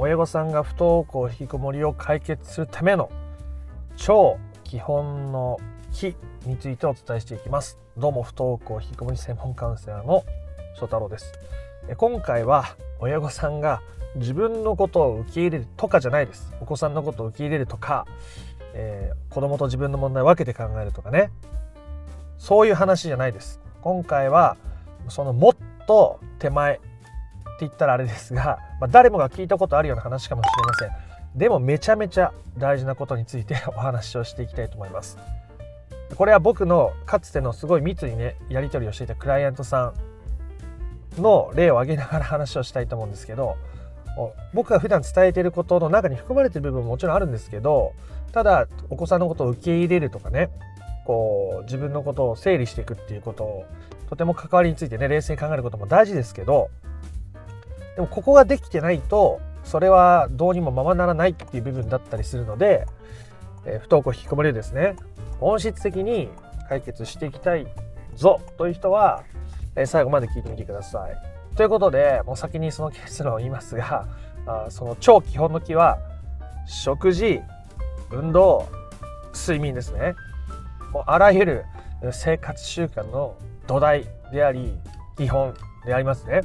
親御さんが不登校引きこもりを解決するための超基本の木についてお伝えしていきます。どうも不登校引きこもり専門カウンセラーの翔太郎です。今回は親御さんが自分のことを受け入れるとかじゃないです。お子さんのことを受け入れるとか、えー、子供と自分の問題を分けて考えるとかね。そういう話じゃないです。今回はそのもっと手前言ったらあれですが、まあ、誰もが聞いたことあるような話かもしれません。でもめちゃめちゃ大事なことについて お話をしていきたいと思います。これは僕のかつてのすごい密にねやり取りをしていたクライアントさんの例を挙げながら話をしたいと思うんですけど僕が普段伝えていることの中に含まれている部分ももちろんあるんですけどただお子さんのことを受け入れるとかねこう自分のことを整理していくっていうことをとても関わりについてね冷静に考えることも大事ですけどでもここができてないとそれはどうにもままならないっていう部分だったりするので、えー、不登校引きこもりをですね本質的に解決していきたいぞという人は、えー、最後まで聞いてみてください。ということでもう先にその結論を言いますがあその超基本の木は食事運動睡眠ですね。もうあらゆる生活習慣の土台であり基本でありますね。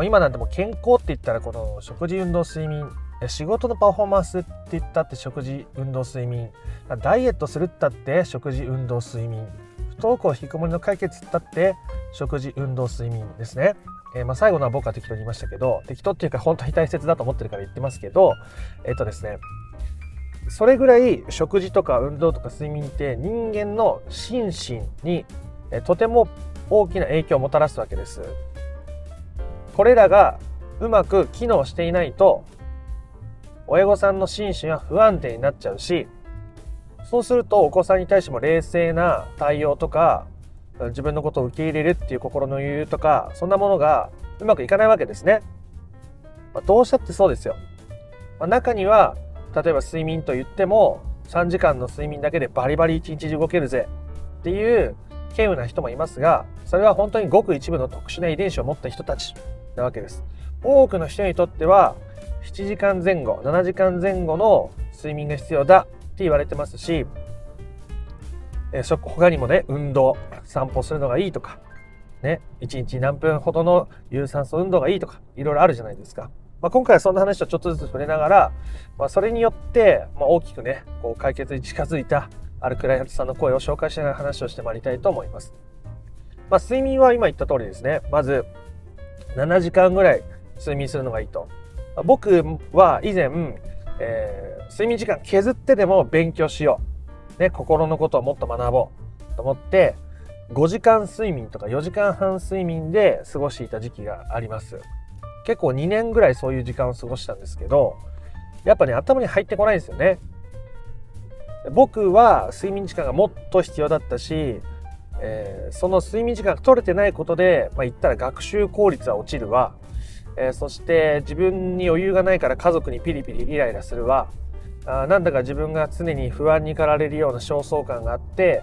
もう今なんてもう健康って言ったらこの食事運動睡眠仕事のパフォーマンスって言ったって食事運動睡眠ダイエットするったって食事運動睡眠不登校引きこもりの解決ったって食事運動睡眠ですね。えー、まあ最後のは僕は適当に言いましたけど適当っていうか本当に大切だと思ってるから言ってますけどえっ、とですねそれぐらい食事とか運動とか睡眠って人間の心身にとても大きな影響をもたらすわけです。これらがうまく機能していないと親御さんの心身は不安定になっちゃうしそうするとお子さんに対しても冷静な対応とか自分のことを受け入れるっていう心の余裕とかそんなものがうまくいかないわけですね。まあ、どうしたってそうですよ。まあ、中には例えば睡眠と言っても3時間の睡眠だけでバリバリ1日中動けるぜっていう稀有な人もいますがそれは本当にごく一部の特殊な遺伝子を持った人たちなわけです。多くの人にとっては7時間前後7時間前後の睡眠が必要だって言われてますし、えー、他にもね運動散歩するのがいいとかね1日何分ほどの有酸素運動がいいとかいろいろあるじゃないですか。まあ、今回はそんな話をちょっとずつ触れながら、まあ、それによって、まあ、大きくねこう解決に近づいたあるクライアントさんの声を紹介しながら話をしてまいりたいと思います。ま、睡眠は今言った通りですねまず7時間ぐらい睡眠するのがいいと。僕は以前、えー、睡眠時間削ってでも勉強しよう。ね、心のことをもっと学ぼうと思って、5時間睡眠とか4時間半睡眠で過ごしていた時期があります。結構2年ぐらいそういう時間を過ごしたんですけど、やっぱね、頭に入ってこないんですよね。僕は睡眠時間がもっと必要だったし、えー、その睡眠時間が取れてないことで、まあ、言ったら学習効率は落ちるわ、えー、そして自分に余裕がないから家族にピリピリイライラするわあなんだか自分が常に不安に駆られるような焦燥感があって、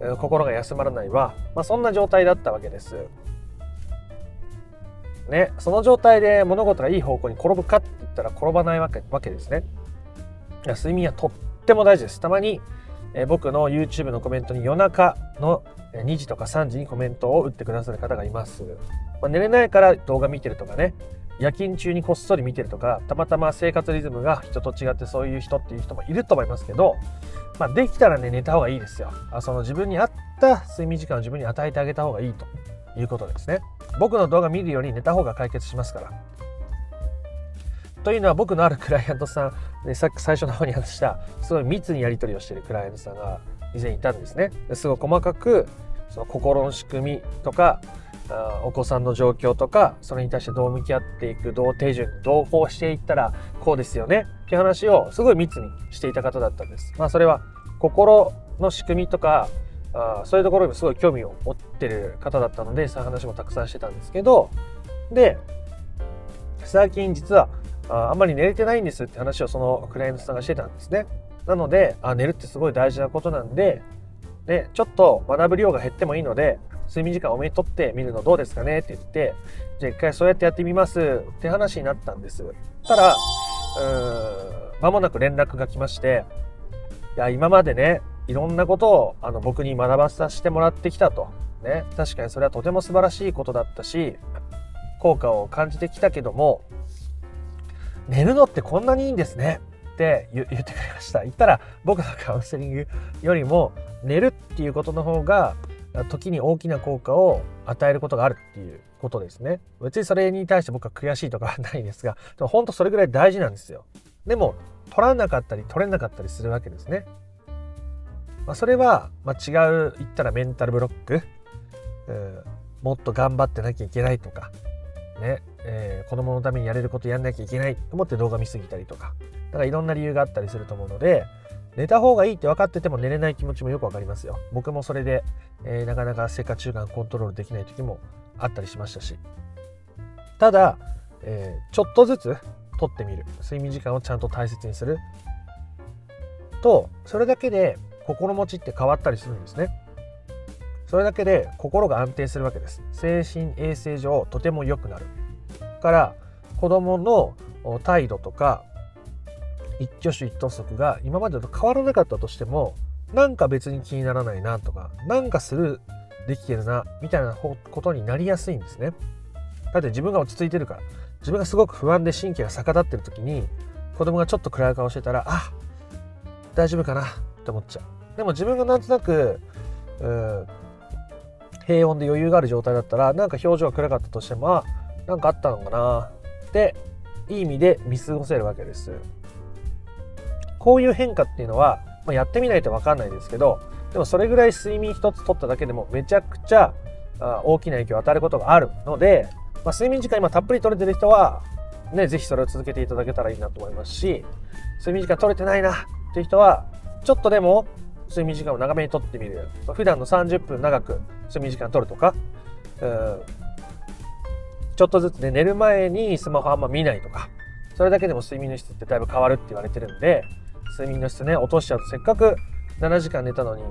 えー、心が休まらないわ、まあ、そんな状態だったわけです。ね、その状態で物事がいい方向に転ぶかって言ったら転ばないわけわけですね。睡眠はとっても大事です。たまに、え、僕の YouTube のコメントに夜中の2時とか3時にコメントを打ってくださる方がいます。まあ、寝れないから動画見てるとかね、夜勤中にこっそり見てるとか、たまたま生活リズムが人と違ってそういう人っていう人もいると思いますけど、まあ、できたらね、寝た方がいいですよ。あその自分に合った睡眠時間を自分に与えてあげた方がいいということですね。僕の動画見るより寝た方が解決しますから。というのは僕のあるクライアントさん、ね、さっき最初の方に話したすごい密にやり取りをしているクライアントさんが以前いたんですね。すごい細かくその心の仕組みとかお子さんの状況とかそれに対してどう向き合っていくどう手順どうこうしていったらこうですよねっていう話をすごい密にしていた方だったんです。まあそれは心の仕組みとかあそういうところにもすごい興味を持ってる方だったのでそういう話もたくさんしてたんですけどで最近実はああんまり寝れてないんですって話をそのクライアントさんがしてたんですね。なのであ寝るってすごい大事なことなんででちょっと学ぶ量が減ってもいいので睡眠時間多めにとってみるのどうですかねって言ってじゃあ一回そうやってやってみますって話になったんですたらうーん間もなく連絡が来ましていや今までねいろんなことをあの僕に学ばさせてもらってきたとね確かにそれはとても素晴らしいことだったし効果を感じてきたけども寝るのってこんなにいいんですねって言ってくれました。言ったら僕のカウンセリングよりも寝るっていうことの方が時に大きな効果を与えることがあるっていうことですね。別にそれに対して僕は悔しいとかはないですがでも本当それぐらい大事なんですよ。でも取らなかったり取れなかったりするわけですね、まあ、それは、まあ、違う言ったらメンタルブロック、うん、もっと頑張ってなきゃいけないとか。ね、えー、子供のためにやれることやんなきゃいけないと思って動画見すぎたりとか。だからいろんな理由があったりすると思うので寝た方がいいって分かってても寝れない気持ちもよく分かりますよ。僕もそれで、えー、なかなか生活習慣コントロールできない時もあったりしましたし。ただ、えー、ちょっとずつ取ってみる。睡眠時間をちゃんと大切にする。とそれだけで心持ちって変わったりするんですね。それだけで心が安定するわけです。精神衛生上とても良くなる。から子供の態度とか一挙手一投足が今までと変わらなかったとしてもなんか別に気にならないなとかなんかスルーできてるなみたいなことになりやすいんですね。だって自分が落ち着いてるから自分がすごく不安で神経が逆立ってる時に子供がちょっと暗い顔してたらあ大丈夫かなって思っちゃう。でも自分がなんとなく平穏で余裕がある状態だったらなんか表情が暗かったとしてもあなんかあったのかな。っていい意味で見過ごせるわけです。こういう変化っていうのは、まあ、やってみないと分かんないですけどでもそれぐらい睡眠一つ取っただけでもめちゃくちゃ大きな影響を与えることがあるので、まあ、睡眠時間今たっぷり取れてる人はね、ぜひそれを続けていただけたらいいなと思いますし睡眠時間取れてないなっていう人はちょっとでも睡眠時間を長めにとってみる。普段の30分長く睡眠時間取るとかうんちょっとずつね寝る前にスマホあんま見ないとかそれだけでも睡眠の質ってだいぶ変わるって言われてるんで睡眠の質ね落としちゃうとせっかく7時間寝たのに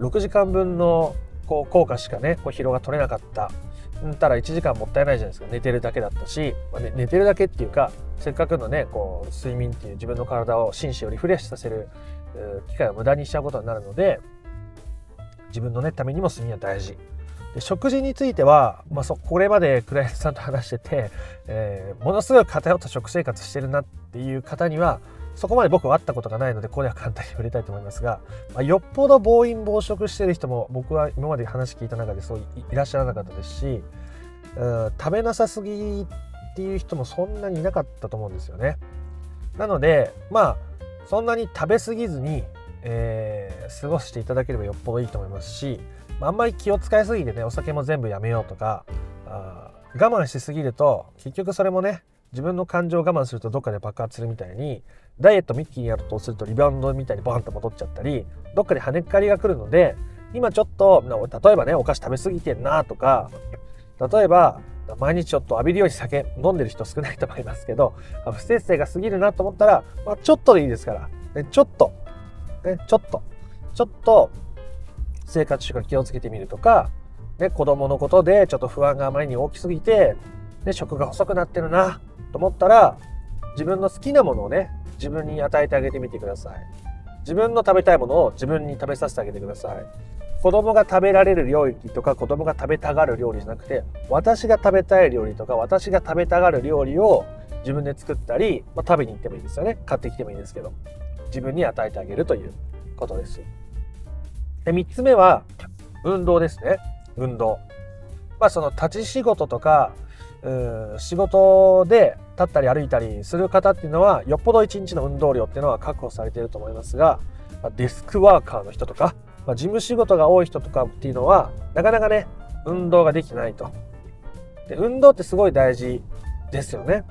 6時間分のこう効果しかねこう疲労が取れなかった。んたら1時間もったいないじゃないですか。寝てるだけだったし、まあね、寝てるだけっていうかせっかくのねこう睡眠っていう自分の体を心身をリフレッシュさせる機会を無駄にしちゃうことになるので自分のねためにも睡眠は大事。で食事については、まあ、そこれまでクライアントさんと話してて、えー、ものすごい偏った食生活してるなっていう方にはそこまで僕は会ったことがないのでここでは簡単に触れたいと思いますが、まあ、よっぽど暴飲暴食してる人も僕は今まで話聞いた中でそういらっしゃらなかったですし、うん、食べなさすぎっていう人もそんなにいなかったと思うんですよね。なのでまあそんなに食べ過ぎずに、えー、過ごしていただければよっぽどいいと思いますし、あ、んまり気を使いすぎてねお酒も全部やめようとかあ我慢しすぎると結局それもね自分の感情を我慢するとどっかで爆発するみたいにダイエットミッキーにやるとするとリバウンドみたいにボンと戻っちゃったりどっかで跳ねっかりが来るので今ちょっと例えばねお菓子食べ過ぎてんなとか例えば毎日ちょっと浴びるように酒飲んでる人少ないと思いますけど不節制が過ぎるなと思ったら、まあ、ちょっとでいいですから、ね、ちょっと、ね、ちょっと。ちょっと生活習慣気をつけてみるとか、ね、子供のことでちょっと不安があまりに大きすぎて、ね、食が細くなってるなと思ったら自分の好きなものをね自分に与えてあげてみてください。自分の食べたいものを自分に食べさせてあげてください。子供が食べられる料理とか子供が食べたがる料理じゃなくて私が食べたい料理とか私が食べたがる料理を自分で作ったり、まあ、食べに行ってもいいですよね。買ってきてもいいですけど自分に与えてあげるということです。で3つ目は運動ですね。運動。まあその立ち仕事とか仕事で立ったり歩いたりする方っていうのはよっぽど一日の運動量っていうのは確保されていると思いますがまあデスクワーカーの人とか、まあ、事務仕事が多い人とかっていうのはなかなかね運動ができないと。で運動ってすごい大事ですよね。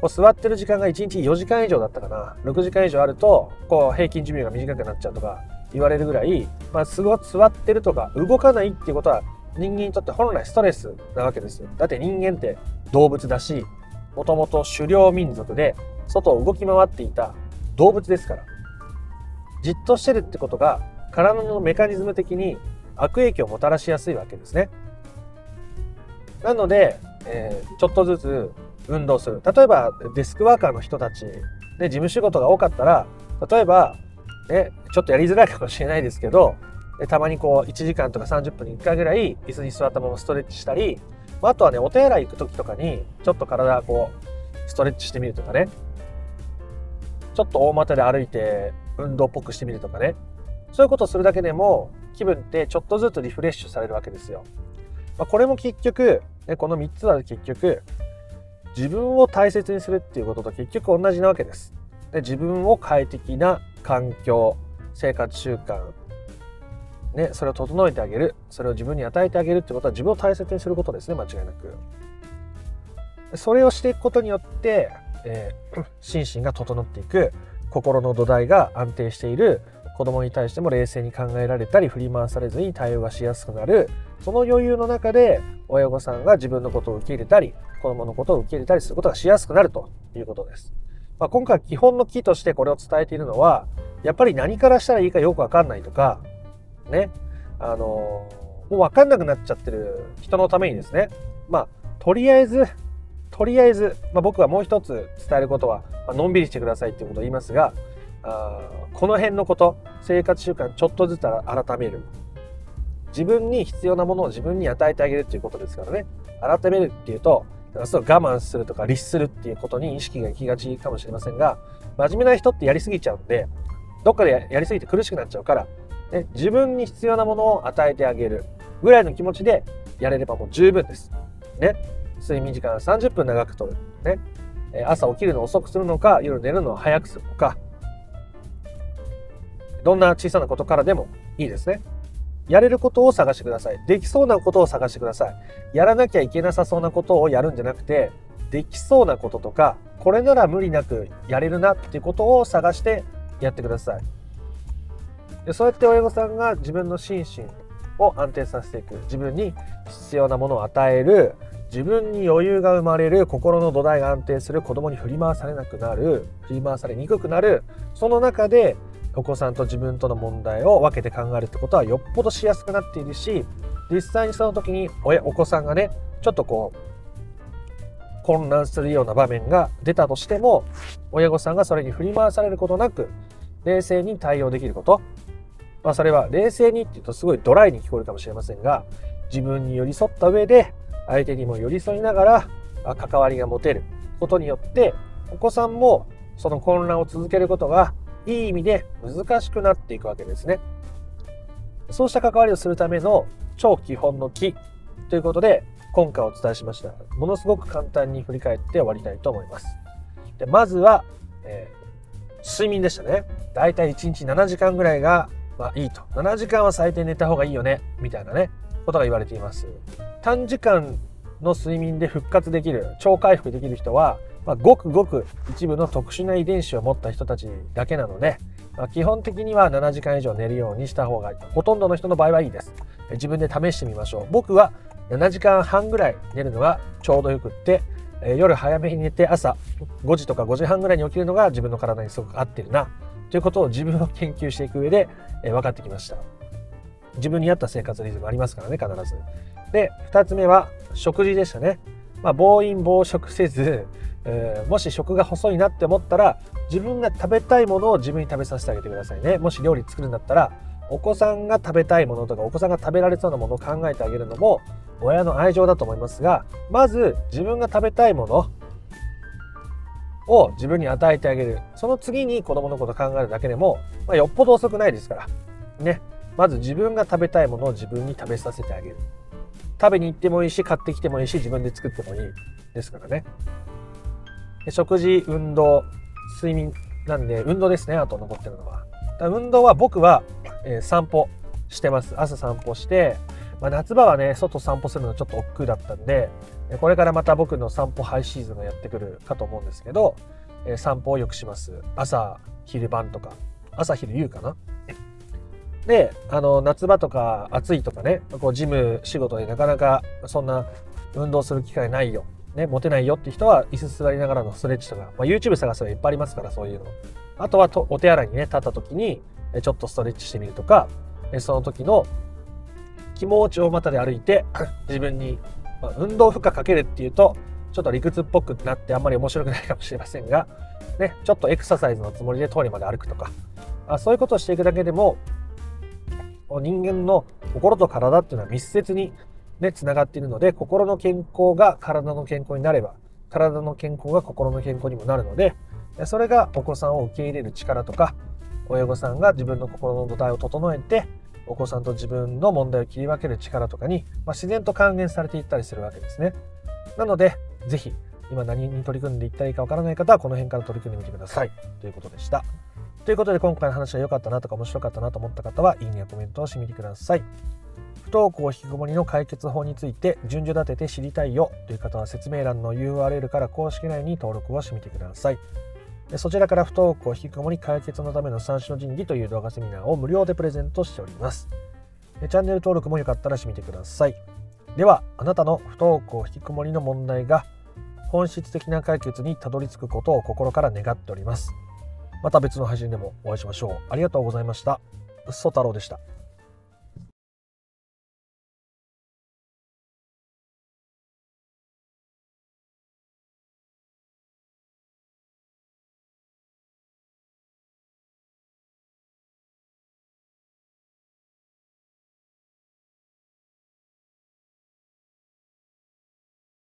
こう座ってる時間が1日4時間以上だったかな。6時間以上あるとこう平均寿命が短くなっちゃうとか言われるぐらい、まあ、座ってるとか動かないっていうことは人間にとって本来ストレスなわけですよ。だって人間って動物だし、もともと狩猟民族で外を動き回っていた動物ですから。じっとしてるってことが体のメカニズム的に悪影響をもたらしやすいわけですね。なので、えー、ちょっとずつ運動する。例えばデスクワーカーの人たちで事務仕事が多かったら、例えば、ね、ちょっとやりづらいかもしれないですけど、たまにこう1時間とか30分に1回ぐらい椅子に座ったままストレッチしたり、あとはね、お手洗い行く時とかにちょっと体こうストレッチしてみるとかね、ちょっと大股で歩いて運動っぽくしてみるとかね、そういうことをするだけでも気分ってちょっとずつリフレッシュされるわけですよ。まあ、これも結局、ね、この3つは結局自分を大切にするっていうことと結局同じなわけです。で自分を快適な環境生活習慣ね、それを整えてあげるそれを自分に与えてあげるってことは自分を大切にすることですね間違いなく。それをしていくことによって、えー、心身が整っていく心の土台が安定している子供に対しても冷静に考えられたり振り回されずに対応がしやすくなるその余裕の中で親御さんが自分のことを受け入れたり子供のことを受け入れたりすることがしやすくなるということです。まあ、今回基本の木としてこれを伝えているのはやっぱり何からしたらいいかよくわかんないとかね。あのもうわかんなくなっちゃってる人のためにですね。まあとりあえずとりあえず、まあ、僕はもう一つ伝えることは、まあのんびりしてくださいっていうことを言いますがあこの辺のこと生活習慣ちょっとずつ改める。自分に必要なものを自分に与えてあげるっていうことですからね。改めるっていうとそう我慢するとか律するっていうことに意識が行きがちかもしれませんが真面目な人ってやりすぎちゃうんでどっかでやりすぎて苦しくなっちゃうから、ね、自分に必要なものを与えてあげるぐらいの気持ちでやれればもう十分です。ね、睡眠時間30分長くとる。ね、朝起きるの遅くするのか夜寝るのを早くするのかどんな小さなことからでもいいですね。やれることを探してください。できそうなことを探してください。やらなきゃいけなさそうなことをやるんじゃなくて、できそうなこととか、これなら無理なくやれるなっていうことを探してやってください。でそうやって親御さんが自分の心身を安定させていく。自分に必要なものを与える。自分に余裕が生まれる心の土台が安定する子供に振り回されなくなる振り回されにくくなるその中でお子さんと自分との問題を分けて考えるってことはよっぽどしやすくなっているし実際にその時におお子さんがねちょっとこう混乱するような場面が出たとしても親御さんがそれに振り回されることなく冷静に対応できること、まあ、それは冷静にっていうとすごいドライに聞こえるかもしれませんが自分に寄り添った上で相手にも寄り添いながら関わりが持てることによってお子さんもその混乱を続けることがいい意味で難しくなっていくわけですね。そうした関わりをするための超基本の木ということで今回お伝えしました。ものすごく簡単に振り返って終わりたいと思います。でまずは、えー、睡眠でしたね。だいたい1日7時間ぐらいが、まあ、いいと。7時間は最低寝た方がいいよね。みたいなね、ことが言われています。短時間の睡眠で復活できる、超回復できる人は、まあ、ごくごく一部の特殊な遺伝子を持った人たちだけなので、まあ、基本的には7時間以上寝るようにした方がいいほとんどの人の場合はいいです。自分で試してみましょう。僕は7時間半ぐらい寝るのがちょうどよくって夜早めに寝て朝5時とか5時半ぐらいに起きるのが自分の体にすごく合ってるなということを自分を研究していく上で分かってきました。自分に合った生活リズムありますからね必ず。で2つ目は食事でしたね、まあ、暴飲暴食せずえー、もし食が細いなって思ったら自分が食べたいものを自分に食べさせてあげてくださいね。もし料理作るんだったらお子さんが食べたいものとかお子さんが食べられそうなものを考えてあげるのも親の愛情だと思いますがまず自分が食べたいものを自分に与えてあげる。その次に子供のこと考えるだけでも、まあ、よっぽど遅くないですから。ね。まず自分が食べたいものを自分に食べさせてあげる。食べに行ってもいいし買ってきてもいいし自分で作ってもいいですからね。食事、運動、睡眠なんで、運動ですね、あと残ってるのは。運動は僕は、えー、散歩してます。朝散歩して、まあ、夏場はね、外散歩するのちょっと億劫だったんで、これからまた僕の散歩ハイシーズンがやってくるかと思うんですけど、えー、散歩をよくします。朝、昼晩とか。朝、昼、夕かな。で、あの、夏場とか暑いとかね、こう、ジム仕事でなかなかそんな運動する機会ないよね、持てないよって人は椅子座りながらのストレッチとか、まあ、YouTube 探せばいっぱいありますからそういうの。あとはとお手洗いにね立った時にちょっとストレッチしてみるとかその時の気持ちをまたで歩いて 自分に、まあ、運動負荷かけるっていうとちょっと理屈っぽくなってあんまり面白くないかもしれませんが、ね、ちょっとエクササイズのつもりで通りまで歩くとか。あそういうことをしていくだけでも人間の心と体っていうのは密接にね、つながっているので、心の健康が体の健康になれば、体の健康が心の健康にもなるので、それがお子さんを受け入れる力とか、親御さんが自分の心の土台を整えて、お子さんと自分の問題を切り分ける力とかに、まあ、自然と還元されていったりするわけですね。なので、ぜひ、今何に取り組んでいったらいいかわからない方は、この辺から取り組んでみてください。ということでした。ということで、今回の話が良かったなとか面白かったなと思った方は、いいねやコメントをしてみてください。不登校引きこもりの解決法について順序立てて知りたいよという方は説明欄の URL から公式内に登録をしてみてください。そちらから不登校引きこもり解決のための三種の神器という動画セミナーを無料でプレゼントしております。チャンネル登録もよかったらしてみてください。では、あなたの不登校引きこもりの問題が本質的な解決にたどり着くことを心から願っております。また別の配信でもお会いしましょう。ありがとうございました。ソ太郎でした。